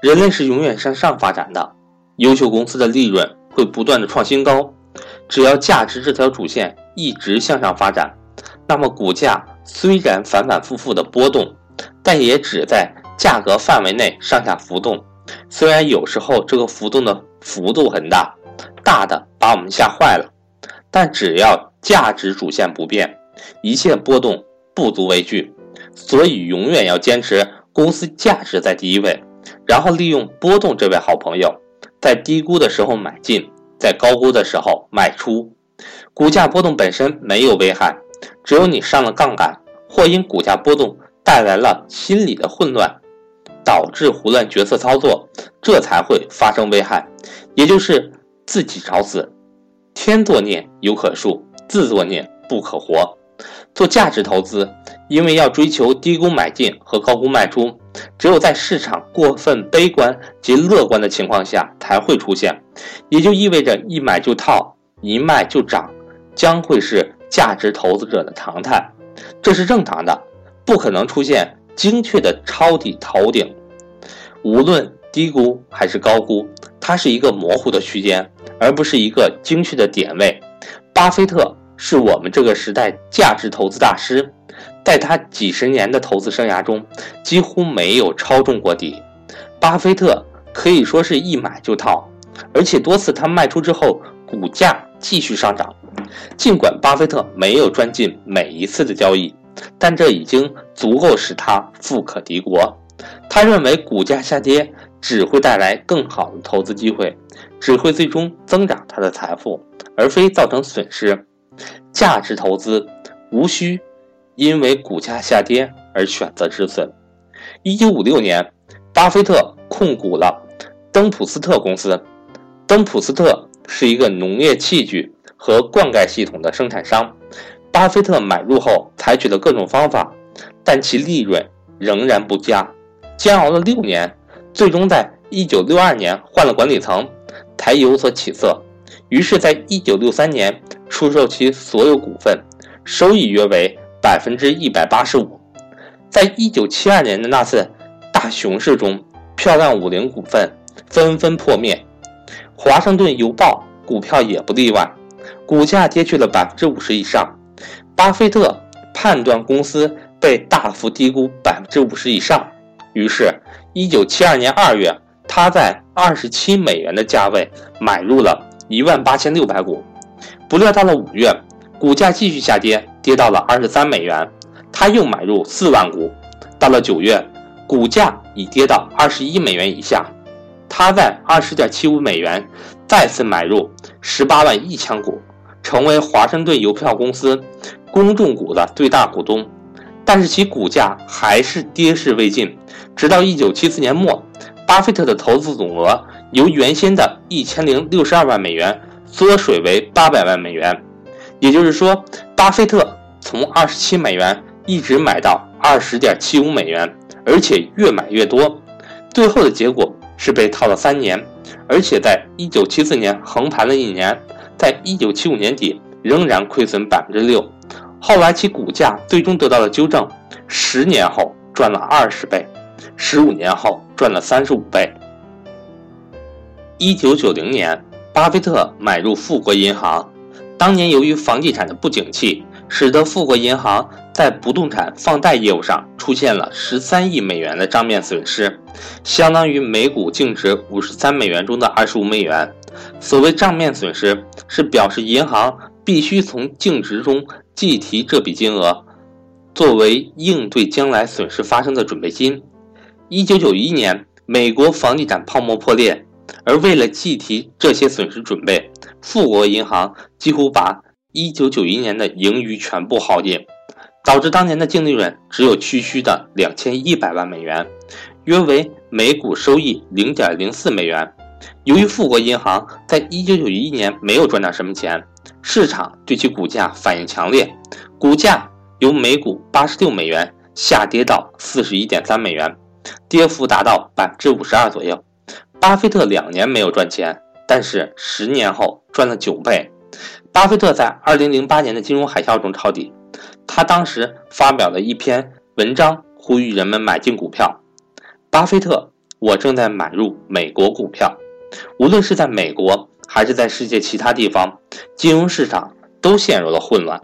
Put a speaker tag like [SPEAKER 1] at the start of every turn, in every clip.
[SPEAKER 1] 人类是永远向上发展的，优秀公司的利润会不断的创新高。只要价值这条主线一直向上发展，那么股价虽然反反复复的波动，但也只在价格范围内上下浮动。虽然有时候这个浮动的幅度很大，大的把我们吓坏了，但只要价值主线不变，一切波动不足为惧。所以永远要坚持公司价值在第一位，然后利用波动这位好朋友，在低估的时候买进。在高估的时候卖出，股价波动本身没有危害，只有你上了杠杆，或因股价波动带来了心理的混乱，导致胡乱决策操作，这才会发生危害，也就是自己找死。天作孽犹可恕，自作孽不可活。做价值投资，因为要追求低估买进和高估卖出，只有在市场过分悲观及乐观的情况下才会出现，也就意味着一买就套，一卖就涨，将会是价值投资者的常态，这是正常的，不可能出现精确的抄底头顶。无论低估还是高估，它是一个模糊的区间，而不是一个精确的点位。巴菲特。是我们这个时代价值投资大师，在他几十年的投资生涯中，几乎没有超中过底。巴菲特可以说是一买就套，而且多次他卖出之后，股价继续上涨。尽管巴菲特没有赚进每一次的交易，但这已经足够使他富可敌国。他认为股价下跌只会带来更好的投资机会，只会最终增长他的财富，而非造成损失。价值投资无需因为股价下跌而选择止损。一九五六年，巴菲特控股了登普斯特公司。登普斯特是一个农业器具和灌溉系统的生产商。巴菲特买入后，采取了各种方法，但其利润仍然不佳。煎熬了六年，最终在一九六二年换了管理层，才有所起色。于是，在一九六三年。出售其所有股份，收益约为百分之一百八十五。在一九七二年的那次大熊市中，漂亮五零股份纷纷破灭，华盛顿邮报股票也不例外，股价跌去了百分之五十以上。巴菲特判断公司被大幅低估百分之五十以上，于是，一九七二年二月，他在二十七美元的价位买入了一万八千六百股。不料到了五月，股价继续下跌，跌到了二十三美元，他又买入四万股。到了九月，股价已跌到二十一美元以下，他在二十点七五美元再次买入十八万一千股，成为华盛顿邮票公司公众股的最大股东。但是其股价还是跌势未尽，直到一九七四年末，巴菲特的投资总额由原先的一千零六十二万美元。缩水为八百万美元，也就是说，巴菲特从二十七美元一直买到二十点七五美元，而且越买越多。最后的结果是被套了三年，而且在一九七四年横盘了一年，在一九七五年底仍然亏损百分之六。后来其股价最终得到了纠正，十年后赚了二十倍，十五年后赚了三十五倍。一九九零年。巴菲特买入富国银行，当年由于房地产的不景气，使得富国银行在不动产放贷业务上出现了十三亿美元的账面损失，相当于每股净值五十三美元中的二十五美元。所谓账面损失，是表示银行必须从净值中计提这笔金额，作为应对将来损失发生的准备金。一九九一年，美国房地产泡沫破裂。而为了计提这些损失准备，富国银行几乎把1991年的盈余全部耗尽，导致当年的净利润只有区区的2100万美元，约为每股收益0.04美元。由于富国银行在1991年没有赚到什么钱，市场对其股价反应强烈，股价由每股86美元下跌到41.3美元，跌幅达到52%左右。巴菲特两年没有赚钱，但是十年后赚了九倍。巴菲特在二零零八年的金融海啸中抄底，他当时发表了一篇文章，呼吁人们买进股票。巴菲特我正在买入美国股票。无论是在美国还是在世界其他地方，金融市场都陷入了混乱，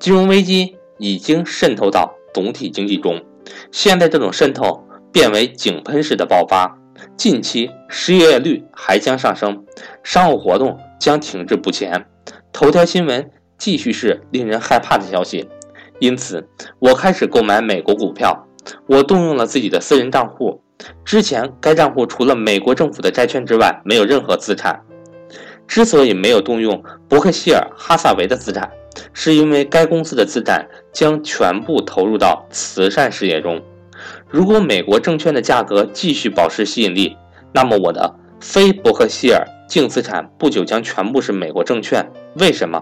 [SPEAKER 1] 金融危机已经渗透到总体经济中。现在这种渗透变为井喷式的爆发，近期失业率还将上升，商务活动将停滞不前，头条新闻继续是令人害怕的消息。因此，我开始购买美国股票。我动用了自己的私人账户，之前该账户除了美国政府的债券之外，没有任何资产。之所以没有动用伯克希尔哈萨维的资产，是因为该公司的资产将全部投入到慈善事业中。如果美国证券的价格继续保持吸引力，那么我的非伯克希尔净资产不久将全部是美国证券。为什么？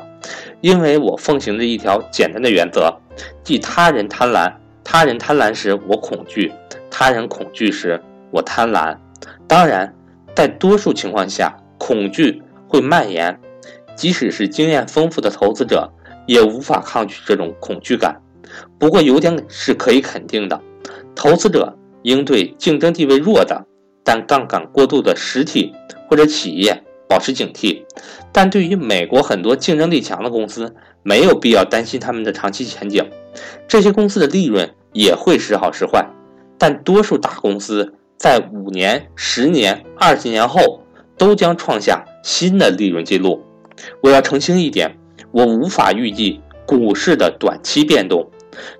[SPEAKER 1] 因为我奉行着一条简单的原则，即他人贪婪。他人贪婪时，我恐惧；他人恐惧时，我贪婪。当然，在多数情况下，恐惧会蔓延，即使是经验丰富的投资者也无法抗拒这种恐惧感。不过，有点是可以肯定的：投资者应对竞争地位弱的但杠杆过度的实体或者企业保持警惕。但对于美国很多竞争力强的公司，没有必要担心他们的长期前景。这些公司的利润也会时好时坏，但多数大公司在五年、十年、二十年后都将创下新的利润记录。我要澄清一点，我无法预计股市的短期变动。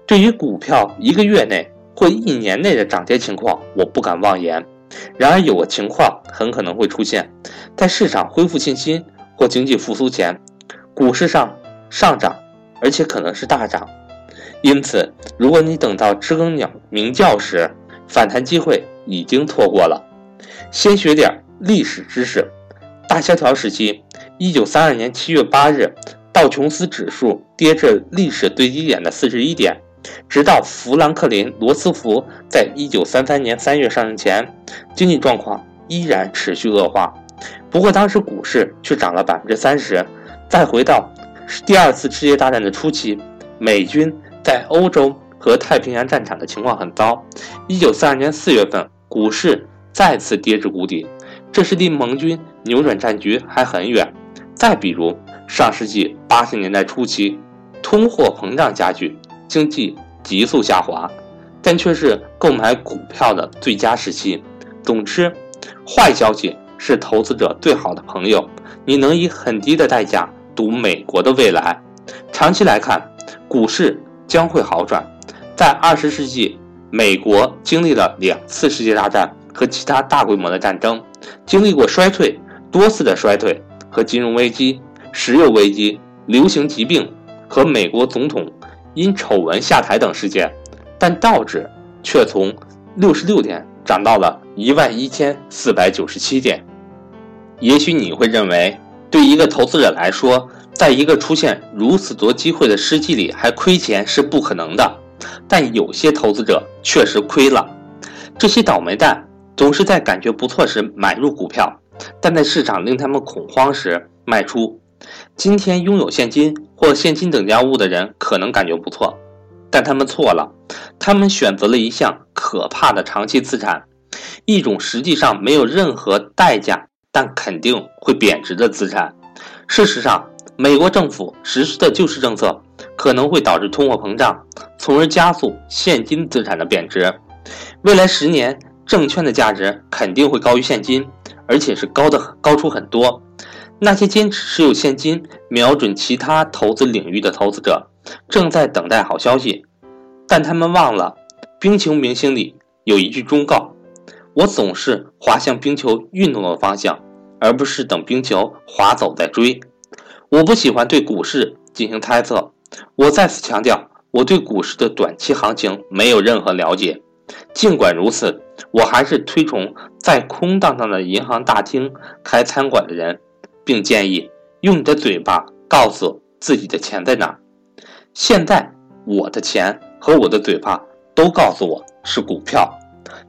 [SPEAKER 1] 对于股票一个月内或一年内的涨跌情况，我不敢妄言。然而，有个情况很可能会出现，在市场恢复信心或经济复苏前，股市上上涨，而且可能是大涨。因此，如果你等到知更鸟鸣叫时，反弹机会已经错过了。先学点历史知识。大萧条时期，一九三二年七月八日，道琼斯指数跌至历史最低点的四十一点，直到富兰克林·罗斯福在一九三三年三月上任前，经济状况依然持续恶化。不过，当时股市却涨了百分之三十。再回到第二次世界大战的初期，美军。在欧洲和太平洋战场的情况很糟。一九四二年四月份，股市再次跌至谷底，这时离盟军扭转战局还很远。再比如，上世纪八十年代初期，通货膨胀加剧，经济急速下滑，但却是购买股票的最佳时期。总之，坏消息是投资者最好的朋友。你能以很低的代价赌美国的未来。长期来看，股市。将会好转。在二十世纪，美国经历了两次世界大战和其他大规模的战争，经历过衰退、多次的衰退和金融危机、石油危机、流行疾病和美国总统因丑闻下台等事件，但道指却从六十六点涨到了一万一千四百九十七点。也许你会认为，对一个投资者来说，在一个出现如此多机会的时机里还亏钱是不可能的，但有些投资者确实亏了。这些倒霉蛋总是在感觉不错时买入股票，但在市场令他们恐慌时卖出。今天拥有现金或现金等价物的人可能感觉不错，但他们错了。他们选择了一项可怕的长期资产，一种实际上没有任何代价但肯定会贬值的资产。事实上。美国政府实施的救市政策可能会导致通货膨胀，从而加速现金资产的贬值。未来十年，证券的价值肯定会高于现金，而且是高的高出很多。那些坚持持有现金、瞄准其他投资领域的投资者，正在等待好消息，但他们忘了，冰球明星里有一句忠告：我总是滑向冰球运动的方向，而不是等冰球滑走再追。我不喜欢对股市进行猜测。我再次强调，我对股市的短期行情没有任何了解。尽管如此，我还是推崇在空荡荡的银行大厅开餐馆的人，并建议用你的嘴巴告诉自己的钱在哪。现在，我的钱和我的嘴巴都告诉我是股票，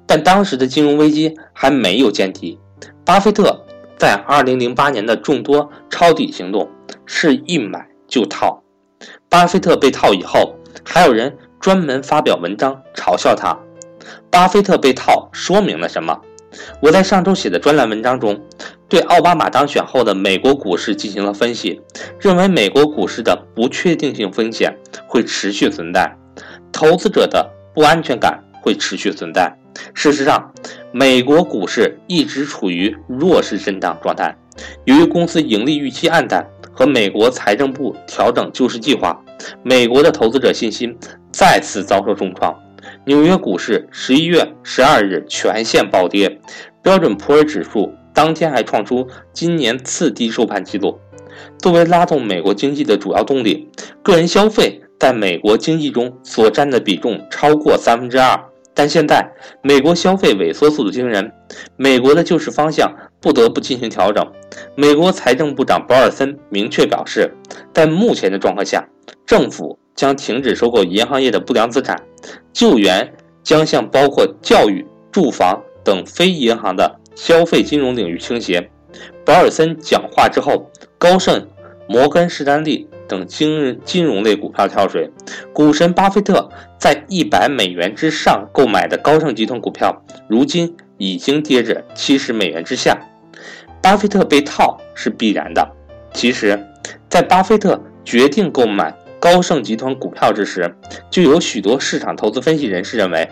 [SPEAKER 1] 但当时的金融危机还没有见底。巴菲特在2008年的众多抄底行动。是一买就套，巴菲特被套以后，还有人专门发表文章嘲笑他。巴菲特被套说明了什么？我在上周写的专栏文章中，对奥巴马当选后的美国股市进行了分析，认为美国股市的不确定性风险会持续存在，投资者的不安全感会持续存在。事实上，美国股市一直处于弱势震荡状态，由于公司盈利预期暗淡和美国财政部调整救市计划，美国的投资者信心再次遭受重创。纽约股市十一月十二日全线暴跌，标准普尔指数当天还创出今年次低收盘记录。作为拉动美国经济的主要动力，个人消费在美国经济中所占的比重超过三分之二。但现在美国消费萎缩速度惊人，美国的救市方向不得不进行调整。美国财政部长保尔森明确表示，在目前的状况下，政府将停止收购银行业的不良资产。救援将向包括教育、住房等非银行的消费金融领域倾斜。保尔森讲话之后，高盛、摩根士丹利等金金融类股票跳水。股神巴菲特在一百美元之上购买的高盛集团股票，如今已经跌至七十美元之下。巴菲特被套是必然的。其实，在巴菲特决定购买。高盛集团股票之时，就有许多市场投资分析人士认为，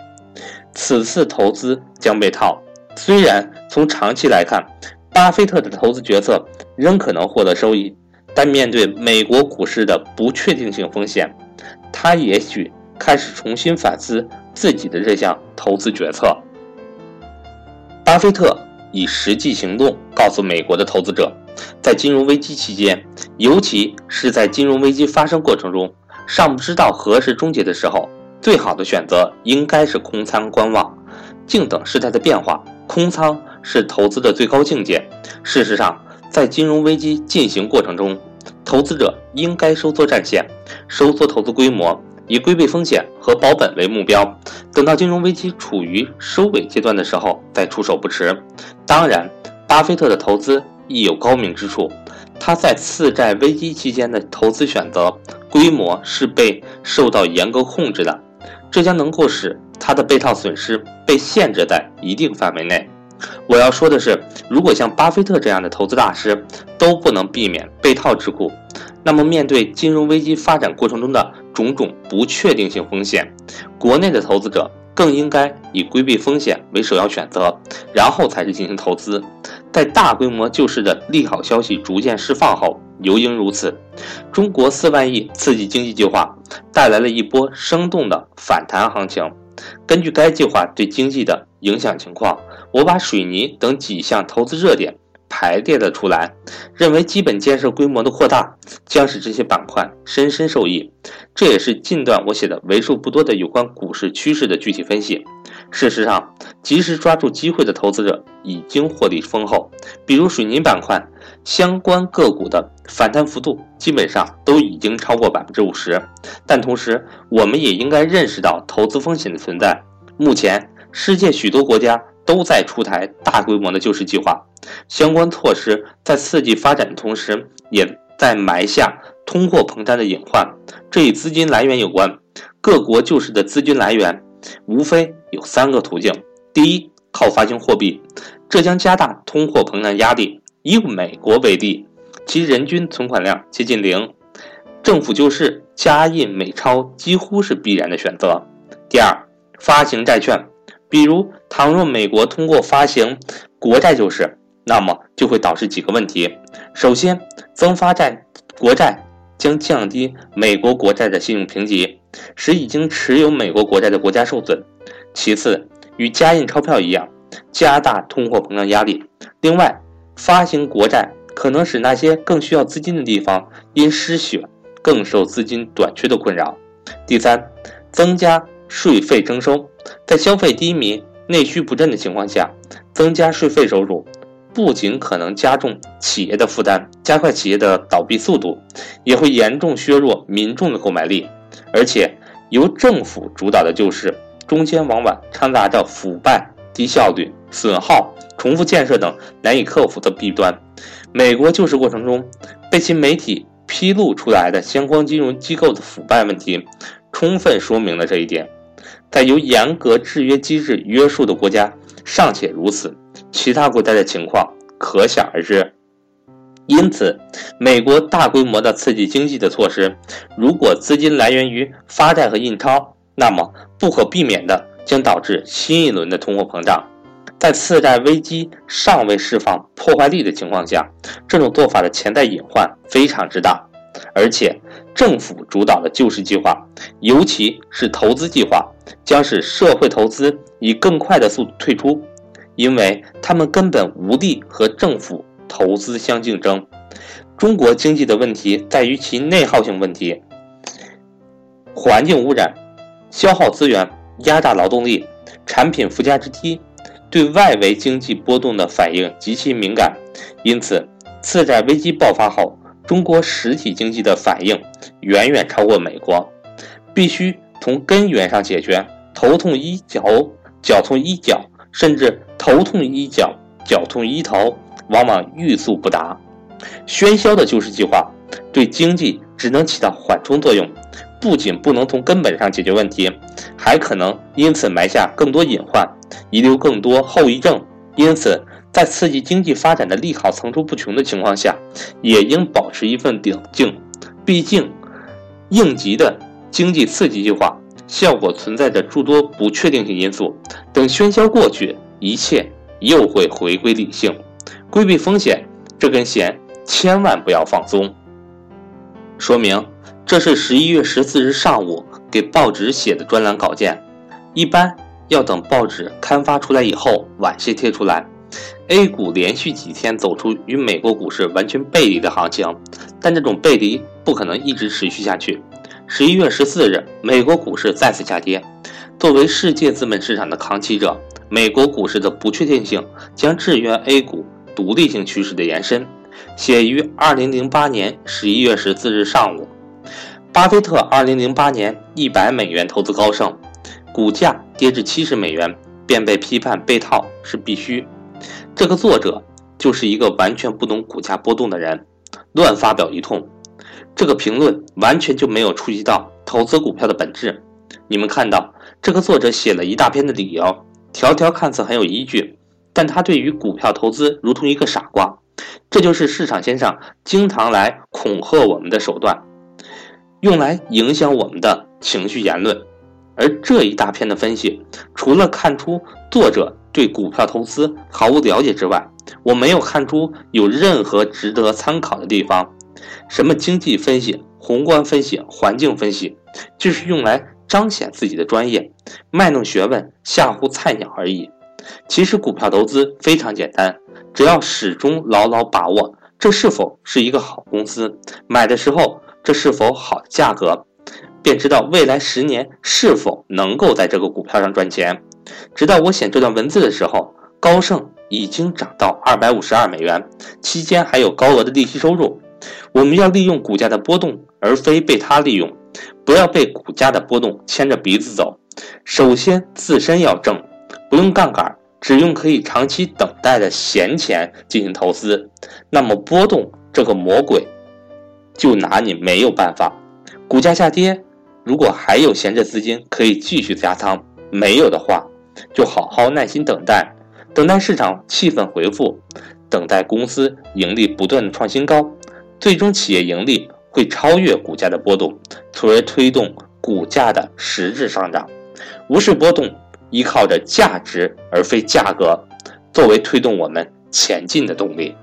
[SPEAKER 1] 此次投资将被套。虽然从长期来看，巴菲特的投资决策仍可能获得收益，但面对美国股市的不确定性风险，他也许开始重新反思自己的这项投资决策。巴菲特以实际行动告诉美国的投资者。在金融危机期间，尤其是在金融危机发生过程中尚不知道何时终结的时候，最好的选择应该是空仓观望，静等事态的变化。空仓是投资的最高境界。事实上，在金融危机进行过程中，投资者应该收缩战线，收缩投资规模，以规避风险和保本为目标。等到金融危机处于收尾阶段的时候再出手不迟。当然，巴菲特的投资。亦有高明之处，他在次贷危机期间的投资选择规模是被受到严格控制的，这将能够使他的被套损失被限制在一定范围内。我要说的是，如果像巴菲特这样的投资大师都不能避免被套之苦，那么面对金融危机发展过程中的种种不确定性风险，国内的投资者。更应该以规避风险为首要选择，然后才是进行投资。在大规模救市的利好消息逐渐释放后，尤应如此。中国四万亿刺激经济计划带来了一波生动的反弹行情。根据该计划对经济的影响情况，我把水泥等几项投资热点。排列了出来，认为基本建设规模的扩大将使这些板块深深受益。这也是近段我写的为数不多的有关股市趋势的具体分析。事实上，及时抓住机会的投资者已经获利丰厚。比如水泥板块相关个股的反弹幅度基本上都已经超过百分之五十。但同时，我们也应该认识到投资风险的存在。目前，世界许多国家。都在出台大规模的救市计划，相关措施在刺激发展的同时，也在埋下通货膨胀的隐患。这与资金来源有关。各国救市的资金来源无非有三个途径：第一，靠发行货币，这将加大通货膨胀压力。以美国为例，其人均存款量接近零，政府救市加印美钞几乎是必然的选择。第二，发行债券。比如，倘若美国通过发行国债救市，那么就会导致几个问题：首先，增发债国债将降低美国国债的信用评级，使已经持有美国国债的国家受损；其次，与加印钞票一样，加大通货膨胀压力。另外，发行国债可能使那些更需要资金的地方因失血更受资金短缺的困扰。第三，增加税费征收。在消费低迷、内需不振的情况下，增加税费收入，不仅可能加重企业的负担，加快企业的倒闭速度，也会严重削弱民众的购买力。而且，由政府主导的救市中间往往掺杂着腐败、低效率、损耗、重复建设等难以克服的弊端。美国救市过程中被其媒体披露出来的相关金融机构的腐败问题，充分说明了这一点。在由严格制约机制约束的国家尚且如此，其他国家的情况可想而知。因此，美国大规模的刺激经济的措施，如果资金来源于发债和印钞，那么不可避免的将导致新一轮的通货膨胀。在次贷危机尚未释放破坏力的情况下，这种做法的潜在隐患非常之大。而且，政府主导的救市计划，尤其是投资计划，将使社会投资以更快的速度退出，因为他们根本无力和政府投资相竞争。中国经济的问题在于其内耗性问题，环境污染、消耗资源、压榨劳动力、产品附加值低。对外围经济波动的反应极其敏感，因此次贷危机爆发后，中国实体经济的反应远远超过美国。必须从根源上解决，头痛医脚，脚痛医脚，甚至头痛医脚，脚痛医头，往往欲速不达。喧嚣的救市计划对经济只能起到缓冲作用，不仅不能从根本上解决问题，还可能因此埋下更多隐患。遗留更多后遗症，因此，在刺激经济发展的利好层出不穷的情况下，也应保持一份冷静。毕竟，应急的经济刺激计划效果存在着诸多不确定性因素。等喧嚣过去，一切又会回归理性，规避风险。这根弦千万不要放松。说明：这是十一月十四日上午给报纸写的专栏稿件，一般。要等报纸刊发出来以后，晚些贴出来。A 股连续几天走出与美国股市完全背离的行情，但这种背离不可能一直持续下去。十一月十四日，美国股市再次下跌。作为世界资本市场的扛旗者，美国股市的不确定性将制约 A 股独立性趋势的延伸。写于二零零八年十一月十四日上午。巴菲特二零零八年一百美元投资高盛。股价跌至七十美元，便被批判被套是必须。这个作者就是一个完全不懂股价波动的人，乱发表一通。这个评论完全就没有触及到投资股票的本质。你们看到这个作者写了一大篇的理由，条条看似很有依据，但他对于股票投资如同一个傻瓜。这就是市场先生经常来恐吓我们的手段，用来影响我们的情绪言论。而这一大篇的分析，除了看出作者对股票投资毫无了解之外，我没有看出有任何值得参考的地方。什么经济分析、宏观分析、环境分析，就是用来彰显自己的专业，卖弄学问，吓唬菜鸟而已。其实股票投资非常简单，只要始终牢牢把握这是否是一个好公司，买的时候这是否好价格。便知道未来十年是否能够在这个股票上赚钱。直到我写这段文字的时候，高盛已经涨到二百五十二美元，期间还有高额的利息收入。我们要利用股价的波动，而非被它利用，不要被股价的波动牵着鼻子走。首先自身要正，不用杠杆，只用可以长期等待的闲钱进行投资，那么波动这个魔鬼就拿你没有办法。股价下跌。如果还有闲置资金，可以继续加仓；没有的话，就好好耐心等待，等待市场气氛回复，等待公司盈利不断的创新高，最终企业盈利会超越股价的波动，从而推动股价的实质上涨。无视波动，依靠着价值而非价格，作为推动我们前进的动力。